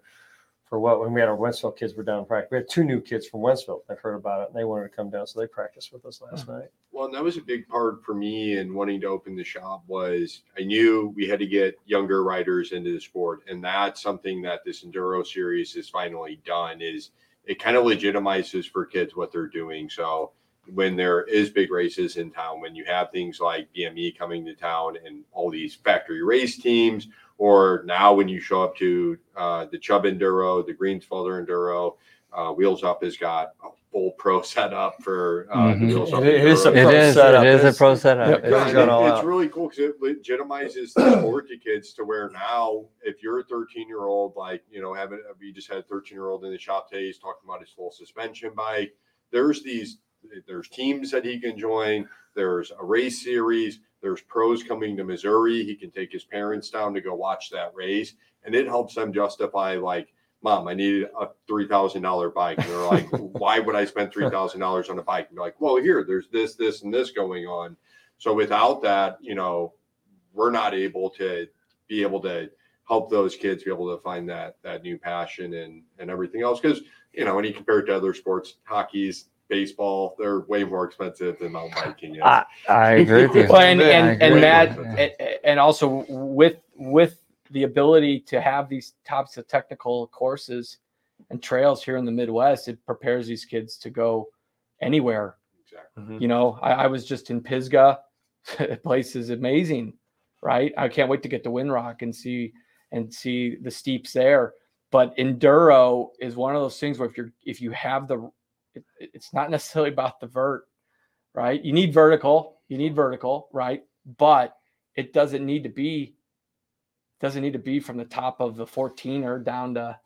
for what when we had our Wentzville kids were down in practice. We had two new kids from Wentzville that heard about it and they wanted to come down, so they practiced with us last hmm. night. Well, and that was a big part for me in wanting to open the shop was I knew we had to get younger riders into the sport. And that's something that this Enduro series has finally done is it kind of legitimizes for kids what they're doing. So when there is big races in town, when you have things like BME coming to town and all these factory race teams, or now when you show up to uh, the Chubb Enduro, the Greensfelder Enduro, uh, Wheels Up has got a full pro setup for uh, Mhm. the Wheels Up. It- it is a Enduro. It pro is. setup. It is a pro setup. It's- Yeah, It's got and all it's really cool because it legitimizes the sport to kids to where now, if you're a 13 year old, like, you know, having, we just had a 13 year old in the shop today, he's talking about his full suspension bike. There's these, there's teams that he can join. There's a race series. There's pros coming to Missouri. He can take his parents down to go watch that race. And it helps them justify, like, mom, I need a $3,000 bike. And they're like, why would I spend $3,000 on a bike? And be like, well, here, there's this, this, and this going on. So without that, you know, we're not able to be able to help those kids be able to find that that new passion and and everything else. Because you know, when you compare it to other sports, hockey's, baseball, they're way more expensive than mountain biking. is. I, I agree with you. Well, and and, agree and Matt, and, and also with with the ability to have these types of technical courses and trails here in the Midwest, it prepares these kids to go anywhere. exactly. Mhm. You know, I, I was just in Pisgah. the place is amazing, right? I can't wait to get to Windrock and see and see the steeps there. But enduro is one of those things where if you're if you have the, it, it's not necessarily about the vert, right? You need vertical, you need vertical, right? But it doesn't need to be doesn't need to be from the top of the 14er down to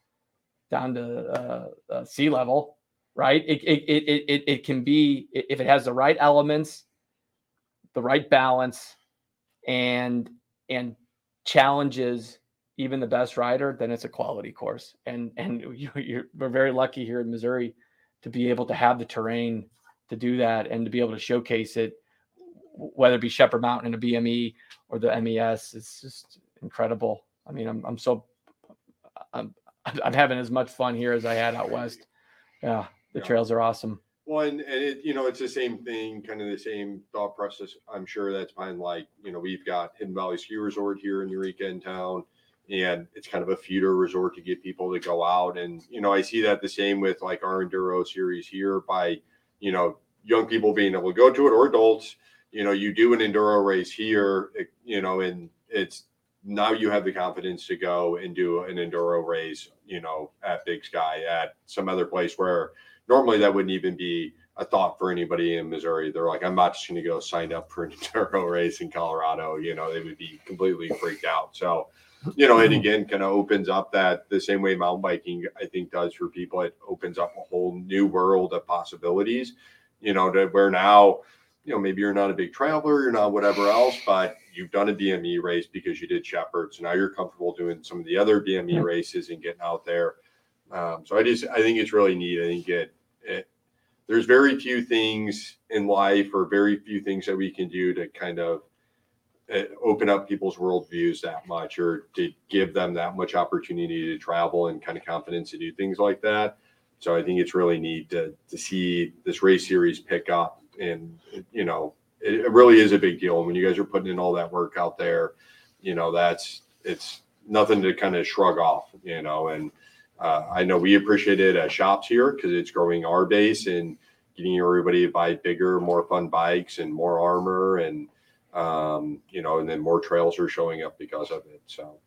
down to uh, uh, sea level, right? It, it, it, it, it can be if it has the right elements, the right balance, and and challenges even the best rider, then it's a quality course. And and you, you're we're very lucky here in Missouri to be able to have the terrain to do that and to be able to showcase it, whether it be Shepherd Mountain and a BME or the MES. It's just incredible. I mean, I'm I'm so I'm I'm having as much fun here as I had out west. Yeah, the Yeah. trails are awesome. Well, and, and it, you know, it's the same thing, kind of the same thought process. I'm sure that's behind like, you know, we've got Hidden Valley Ski Resort here in Eureka in town. And it's kind of a feeder resort to get people to go out. And, you know, I see that the same with like our Enduro series here by, you know, young people being able to go to it or adults. You know, you do an Enduro race here, you know, and it's now you have the confidence to go and do an Enduro race, you know, at Big Sky, at some other place where normally that wouldn't even be a thought for anybody in Missouri. They're like, I'm not just going to go sign up for an enduro race in Colorado. You know, they would be completely freaked out. So, you know, it again kind of opens up that the same way mountain biking, I think, does for people. It opens up a whole new world of possibilities, you know, to where now, you know, maybe you're not a big traveler, you're not whatever else, but you've done a BME race because you did Shepherd. So now you're comfortable doing some of the other BME races and getting out there. Um, so I just, I think it's really neat. I think it, it, there's very few things in life or very few things that we can do to kind of open up people's worldviews that much or to give them that much opportunity to travel and kind of confidence to do things like that. So I think it's really neat to, to see this race series pick up and, you know, it, it really is a big deal. And when you guys are putting in all that work out there, you know, that's, it's nothing to kind of shrug off, you know, and, uh, I know we appreciate it at shops here because it's growing our base and getting everybody to buy bigger, more fun bikes and more armor and um, you know, and then more trails are showing up because of it. So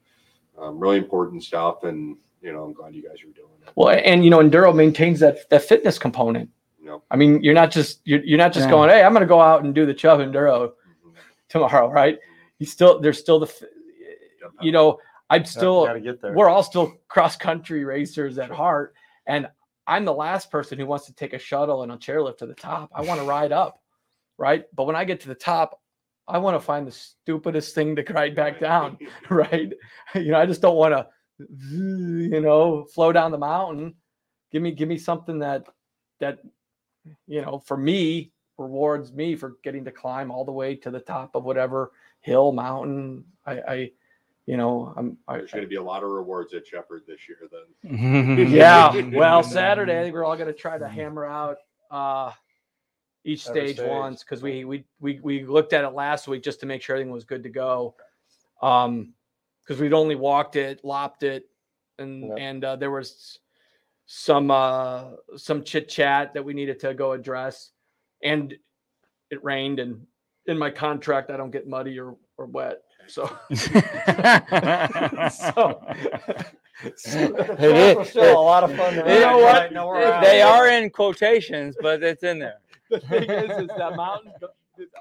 um, really important stuff, and you know, I'm glad you guys are doing it. Well, and you know, enduro maintains that that fitness component. You know, I mean, you're not just you're, you're not just Yeah. going, hey, I'm going to go out and do the Chubb enduro tomorrow, right? You still there's still the you know I'm still got to get there. we're all still cross country racers at heart, and I'm the last person who wants to take a shuttle and a chairlift to the top. I want to ride up, right? But when I get to the top, I want to find the stupidest thing to ride back down, right? You know, I just don't want to, you know, flow down the mountain. Give me, give me something that, that, you know, for me rewards me for getting to climb all the way to the top of whatever hill, mountain. I, I you know, I'm, I, There's going to be a lot of rewards at Shepherd this year. Then yeah. Well, Saturday, I think we're all going to try to hammer out, uh, each stage, stage. once because we, we we we looked at it last week just to make sure everything was good to go. Um, because we'd only walked it, lopped it, and Yep. and uh, there was some uh some chit chat that we needed to go address, and it rained and in my contract I don't get muddy or or wet, so so. It is- still a lot of fun. to You know what? Right, know where we're they are in quotations, but it's in there. The thing is, is that mountains,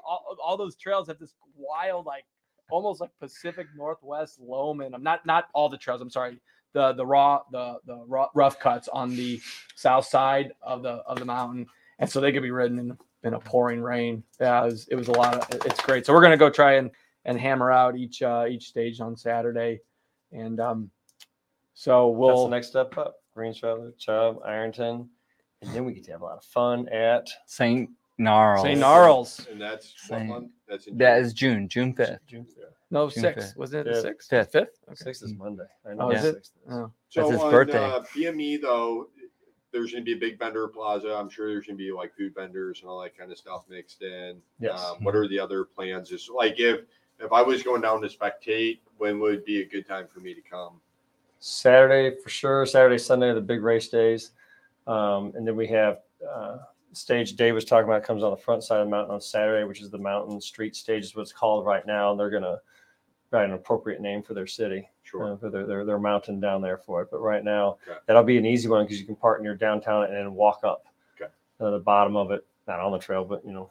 all, all those trails have this wild, like almost like Pacific Northwest loam, and I'm not not all the trails. I'm sorry, the the raw the the raw, rough cuts on the south side of the of the mountain, and so they could be ridden in in a pouring rain. Yeah, it was, it was a lot of. It's great. So we're gonna go try and and hammer out each uh, each stage on Saturday, and um, so we'll the next step up. Greensfelder, Chubb, Ironton, and then we get to have a lot of fun at St. Gnarls. St. Gnarls. And that's what Same. month? That's in That June. is June, June 5th. June fifth. No, June six. fifth. Wasn't it the Fifth. sixth? Fifth. Fifth. Okay. Sixth is Monday. I Oh, know. is it? sixth is. Oh. So That's his on, birthday. Uh, BME though, there's going to be a big vendor plaza. I'm sure there's going to be like food vendors and all that kind of stuff mixed in. Yes. Um, what are the other plans? Is like if if I was going down to spectate, when would be a good time for me to come? Saturday for sure. Saturday, Sunday are the big race days, um, and then we have uh, stage Dave was talking about comes on the front side of the mountain on Saturday, which is the Mountain Street Stage is what it's called right now. And They're gonna write an appropriate name for their city, Sure. uh, for their, their their mountain down there for it. But right now, Okay. that'll be an easy one because you can park near downtown and then walk up Okay. uh, the bottom of it, not on the trail, but you know.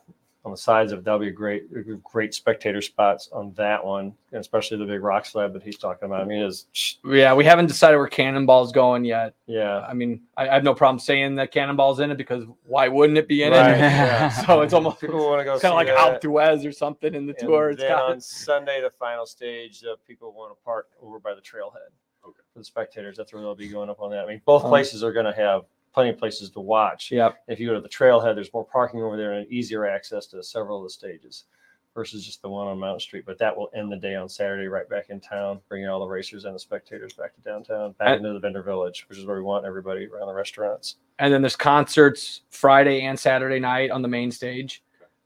On the sides of it, that'll be a great, great spectator spots on that one, and especially the big rock slab that he's talking about. I mean, it's Yeah, we haven't decided where Cannonball's going yet. yeah, I mean, I, I have no problem saying that Cannonball's in it because why wouldn't it be in Right, it? yeah. So it's almost people want to go kind of like that. Alpe or something in the And tour. It's then got on Sunday, the final stage, uh, people want to park over by the trailhead. Okay. For the spectators, that's where they'll be going up on that. I mean, both Um, places are going to have plenty of places to watch. Yep. If you go to the trailhead, there's more parking over there and easier access to several of the stages versus just the one on Mountain Street. But that will end the day on Saturday, right back in town, bringing all the racers and the spectators back to downtown, back And- into the vendor village, which is where we want everybody around the restaurants. and then there's concerts Friday and Saturday night on the main stage.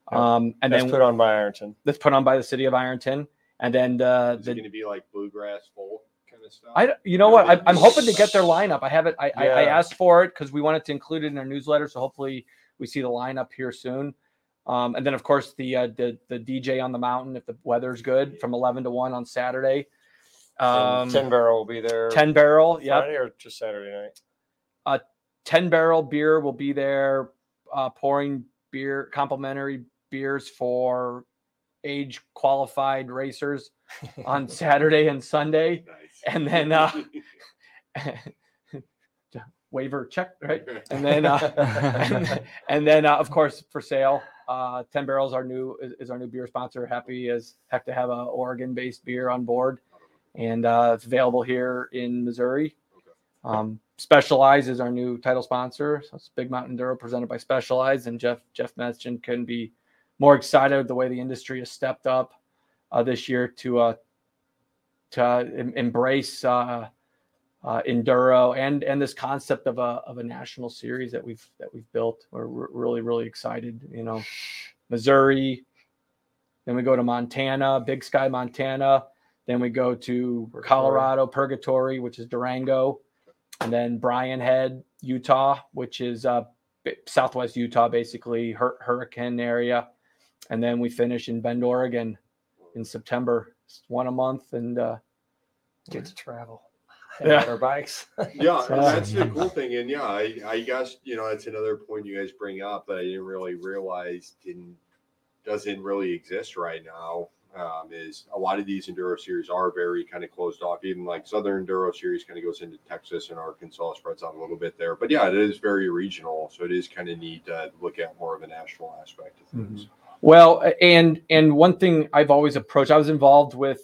Okay. Um, and That's then put on by Ironton. that's put on by the city of Ironton. And then the, Is it the going to be like bluegrass folk kind of stuff? I, you know what? I, I'm hoping to get their lineup. I haven't. I, I, I asked for it because we wanted to include it in our newsletter. So hopefully we see the lineup here soon. Um, and then of course the uh, the the DJ on the mountain if the weather's good from 11 to 1 on Saturday. Um, Ten Barrel will be there. 10 barrel. yeah. Friday or just Saturday night. 10 barrel beer will be there uh, pouring beer complimentary beers for age qualified racers on Saturday and Sunday. Nice. And then, uh, waiver check, right? And then, uh, and, and then, uh, of course, for sale, uh, Ten Barrels, our new is, is our new beer sponsor. Happy as heck to have a Oregon-based beer on board, and uh, it's available here in Missouri. Um, Specialized is our new title sponsor. So it's Big Mountain Duro presented by Specialized, and Jeff Jeff Metzgen couldn't be more excited the way the industry has stepped up uh, this year to uh, to em- embrace uh, uh, enduro and and this concept of a of a national series that we've that we've built. We're re- really really excited. You know, Missouri, then we go to Montana, Big Sky, Montana. Then we go to Purgatory. Colorado, Purgatory, which is Durango, and then Brian Head, Utah, which is uh, Southwest Utah, basically hur- hurricane area. And then we finish in Bend, Oregon, in September. It's one a month, and uh, Get to travel. Yeah. Yeah. Our bikes. Yeah, So- and that's the cool thing. And yeah, I, I guess, you know, that's another point you guys bring up that I didn't really realize didn't, doesn't really exist right now. Um, is a lot of these enduro series are very kind of closed off. Even like Southern Enduro Series kind of goes into Texas and Arkansas, spreads out a little bit there. But yeah, it is very regional, so it is kind of neat to look at more of a national aspect of things. Well, and and one thing I've always approached, I was involved with,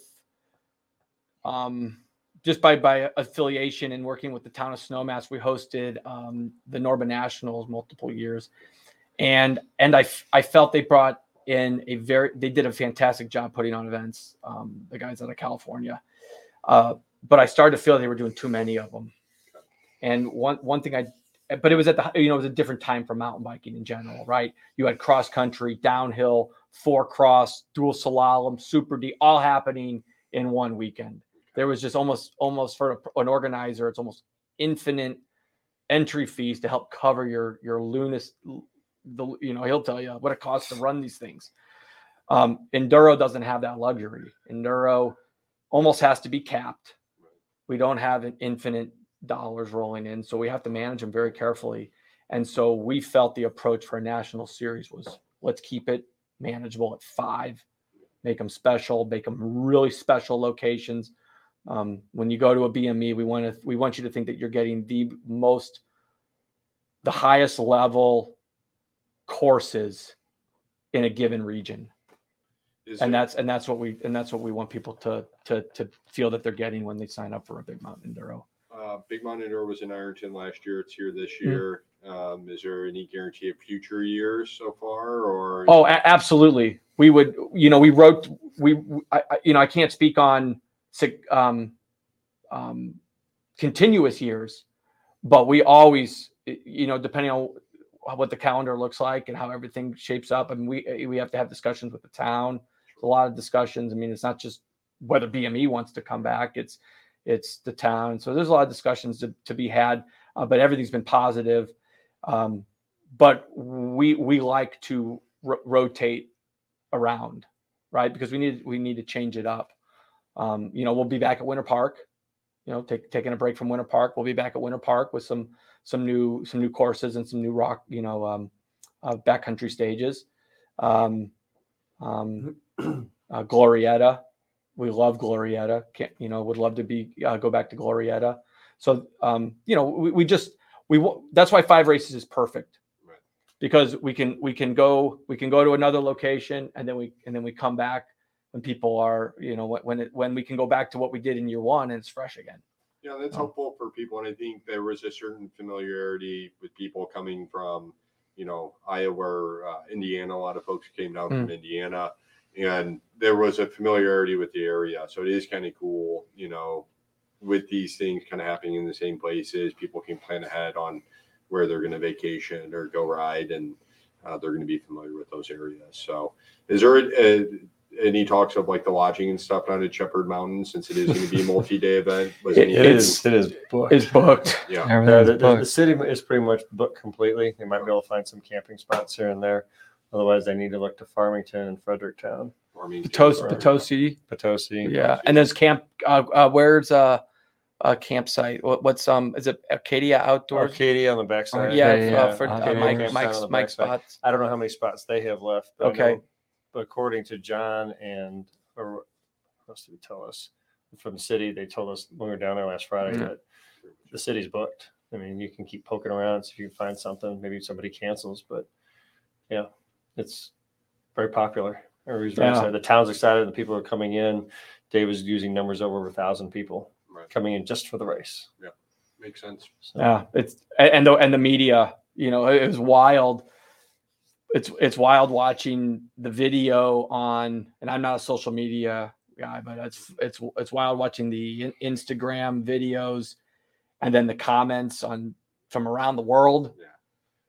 um, just by by affiliation and working with the town of Snowmass, we hosted um, the Norba Nationals multiple years, and and I I felt they brought in a very they did a fantastic job putting on events. Um, the guys out of California, uh, but I started to feel they were doing too many of them, and one one thing I but it was at the you know it was a different time for mountain biking in general, right? You had cross country, downhill, four cross, dual slalom, super D, all happening in one weekend. There was just almost almost for an organizer, it's almost infinite entry fees to help cover your your lunas. The you know he'll tell you what it costs to run these things. Um, Enduro doesn't have that luxury. Enduro almost has to be capped. We don't have an infinite dollars rolling in, so we have to manage them very carefully. And so we felt the approach for a national series was let's keep it manageable at five, make them special, make them really special locations. Um, when you go to a BME, we want to we want you to think that you're getting the most, the highest level courses in a given region Is and there- that's and that's what we and that's what we want people to to to feel that they're getting when they sign up for a big mountain enduro Uh, Big Mountain was in Ironton last year. It's here this Hmm. year. Um, is there any guarantee of future years so far, or? oh a- absolutely we would you know we wrote we I, I- you know i can't speak on um um continuous years but we always you know depending on what the calendar looks like and how everything shapes up and we we have to have discussions with the town a lot of discussions i mean it's not just whether bme wants to come back it's it's the town. So there's a lot of discussions to, to be had uh, but everything's been positive. Um, but we we like to ro- rotate around right? Because we need we need to change it up. Um, you know we'll be back at winter park you know take, taking a break from winter park. We'll be back at winter park with some some new some new courses and some new rock you know um, uh, backcountry stages. Um, um, uh, Glorieta we love Glorieta can't you know would love to be uh, go back to Glorieta so um, you know we, we just we that's why five races is perfect Right. because we can we can go we can go to another location and then we and then we come back when people are you know when when it when we can go back to what we did in year one and it's fresh again Yeah, that's Oh. helpful for people, and I think there was a certain familiarity with people coming from, you know, Iowa, or, uh, Indiana. A lot of folks came down Hmm. from Indiana, and there was a familiarity with the area. So it is kind of cool, you know, with these things kind of happening in the same places. People can plan ahead on where they're going to vacation or go ride, and uh, they're going to be familiar with those areas. So, is there a, any talks of like the lodging and stuff down at Shepherd Mountain since it is going to be a multi-day event? Was It- It's- is, it is booked. it's booked yeah. Uh, Everything's the, the, the city is pretty much booked completely. They might be able to find some camping spots here and there. Otherwise, they need to look to Farmington and Fredericktown, Farmington, Potos- right. potosi Potosi. yeah and there's camp uh, uh where's uh a campsite what, what's um is it Arcadia outdoors Arcadia on the backside. yeah, Okay, uh, for uh, Arcadia mike campsite mike's on the mike's backside. spots I don't know how many spots they have left. But I Okay. know- but according to John and or what else did he tell us from the city? They told us when we were down there last Friday Mhm. that the city's booked. I mean, you can keep poking around see if you can find something. Maybe somebody cancels, but yeah, it's very popular. Everybody's very Yeah. excited. The town's excited. The people are coming in. Dave was using numbers over a thousand people Right. coming in just for the race. Yeah, makes sense. So, Yeah, it's and the and the media, you know, it, it was wild. It's it's wild watching the video on, and I'm not a social media guy, but it's it's it's wild watching the Instagram videos, and then the comments on from around the world. Yeah.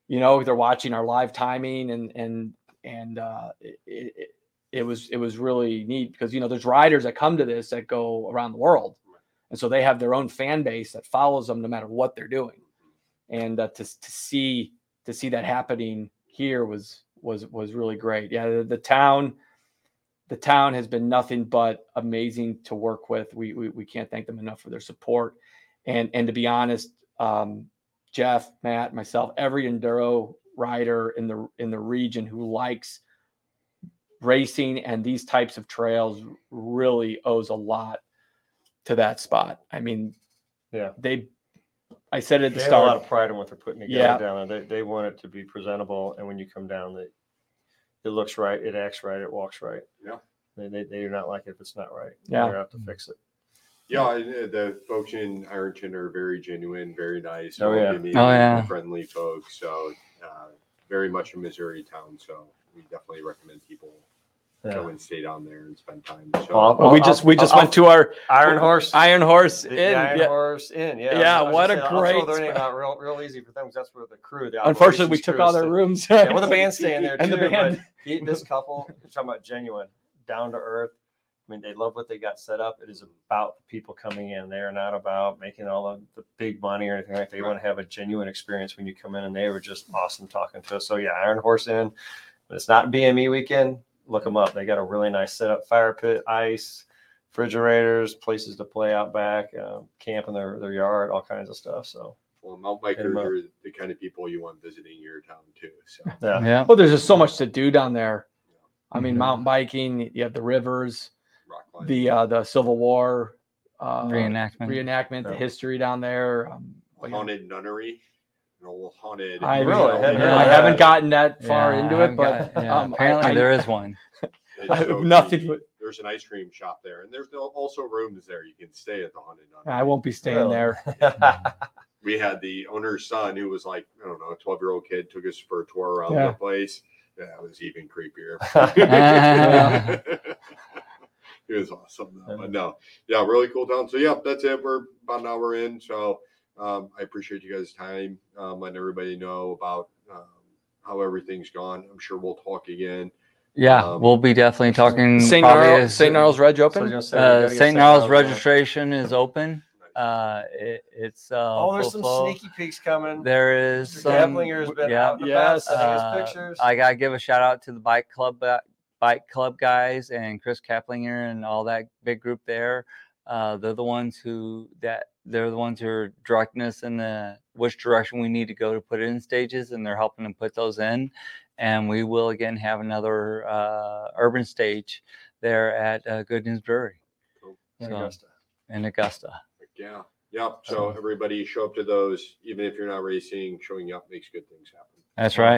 You know, they're watching our live timing, and and and uh, it, it, it was it was really neat because you know there's riders that come to this that go around the world, and so they have their own fan base that follows them no matter what they're doing and uh, to to see to see that happening here was was was really great. Yeah, the, the town the town has been nothing but amazing to work with. We, we we can't thank them enough for their support. And and to be honest, um, Jeff, Matt, myself, every enduro rider in the in the region who likes racing and these types of trails really owes a lot to that spot. I mean, Yeah. they I said it at the They have a lot of pride in what they're putting together Yeah. down there. They, they want it to be presentable, and when you come down, that it looks right, it acts right, it walks right. Yeah. They, they, they do not like it if it's not right. Yeah. They're out to fix it. Yeah, and, uh, the folks in Ironton are very genuine, very nice. Oh, yeah. Oh, yeah. Friendly folks. So, uh, very much a Missouri town. So, we definitely recommend people Yeah. come and stay down there and spend time. So Well, Well, we I'll- just we just I'll- went to our Iron Horse. Iron Horse The- Inn. the Iron yeah. Horse Inn. Yeah. Yeah, I was what gonna a say, I'll throw great their name spot. out real, real easy for them because that's where the crew. The Unfortunately, we took crew all their rooms. Yeah, well, the band's staying there And the band. But this couple, you're talking about genuine, down to earth. I mean, they love what they got set up. It is about the people coming in. They're not about making all of the big money or anything like. that. They want to have a genuine experience when you come in, and they were just awesome talking to us. So yeah, Iron Horse Inn. But it's not BME weekend. Look them up. They got a really nice setup: fire pit, ice, refrigerators, places to play out back, uh, camp in their, their yard, all kinds of stuff. So well, mountain bikers are the kind of people you want visiting your town too. So yeah, Yeah. Well, there's just so much to do down there. I mean, Mhm. mountain biking. You have the rivers, rock climbing. The uh, the Civil War uh, Reenactment. reenactment, the history down there. Um, but haunted nunnery, an old haunted. I, Really? I, Hadn't heard I haven't gotten that far Yeah, into it, but got- yeah, um, apparently I, there is one. I so nothing. But There's an ice cream shop there, and there's also rooms there. You can stay at the haunted nunnery. I won't be staying Really? there. we had the owner's son who was like, I don't know, a 12 year old kid took us for a tour around Yeah. the place. Yeah, it was even creepier. it was awesome. Though. But no, yeah, really cool town. So, yeah, that's it. We're about an hour in. So, um, I appreciate you guys' time, um, letting everybody know about um, how everything's gone. I'm sure we'll talk again. Yeah, Um, we'll be definitely talking. St. probably St. Gnarls Reg So I was open. gonna say, Uh, St. Gnarls on. registration is open. Uh, it, it's uh, Oh, there's full some flow. sneaky peeks coming. There is Mr. some. Gablinger's been yeah, out Yes, about sending us uh, pictures. I gotta give a shout out to the bike club, uh, bike club guys, and Chris Kaplinger and all that big group there. Uh, they're the ones who that they're the ones who are directing us in the which direction we need to go to put in stages, and they're helping to put those in. And we will again have another uh, urban stage there at uh, Good News Brewery In so- Augusta. in Augusta. Yeah. Yeah. So, everybody show up to those, even if you're not racing, showing up makes good things happen. That's right.